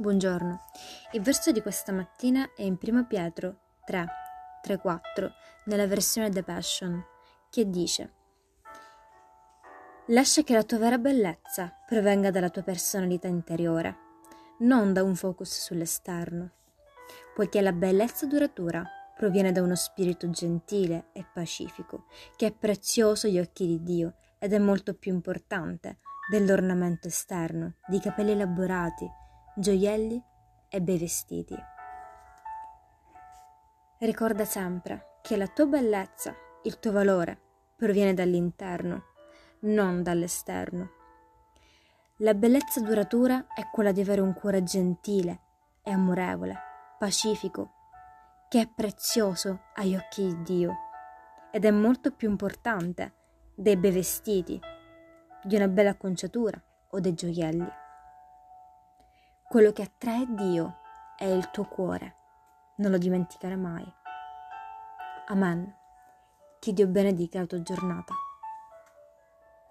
Buongiorno. Il verso di questa mattina è in 1 Pietro 3, 3, 4, nella versione The Passion, che dice Lascia che la tua vera bellezza provenga dalla tua personalità interiore, non da un focus sull'esterno, poiché la bellezza duratura proviene da uno spirito gentile e pacifico, che è prezioso agli occhi di Dio ed è molto più importante dell'ornamento esterno, di capelli elaborati, gioielli e bei vestiti. Ricorda sempre che la tua bellezza, il tuo valore, proviene dall'interno, non dall'esterno. La bellezza duratura è quella di avere un cuore gentile e amorevole, pacifico, che è prezioso agli occhi di Dio ed è molto più importante dei bei vestiti, di una bella acconciatura o dei gioielli. Quello che attrae Dio è il tuo cuore, non lo dimenticare mai. Amen. Che Dio benedica la tua giornata.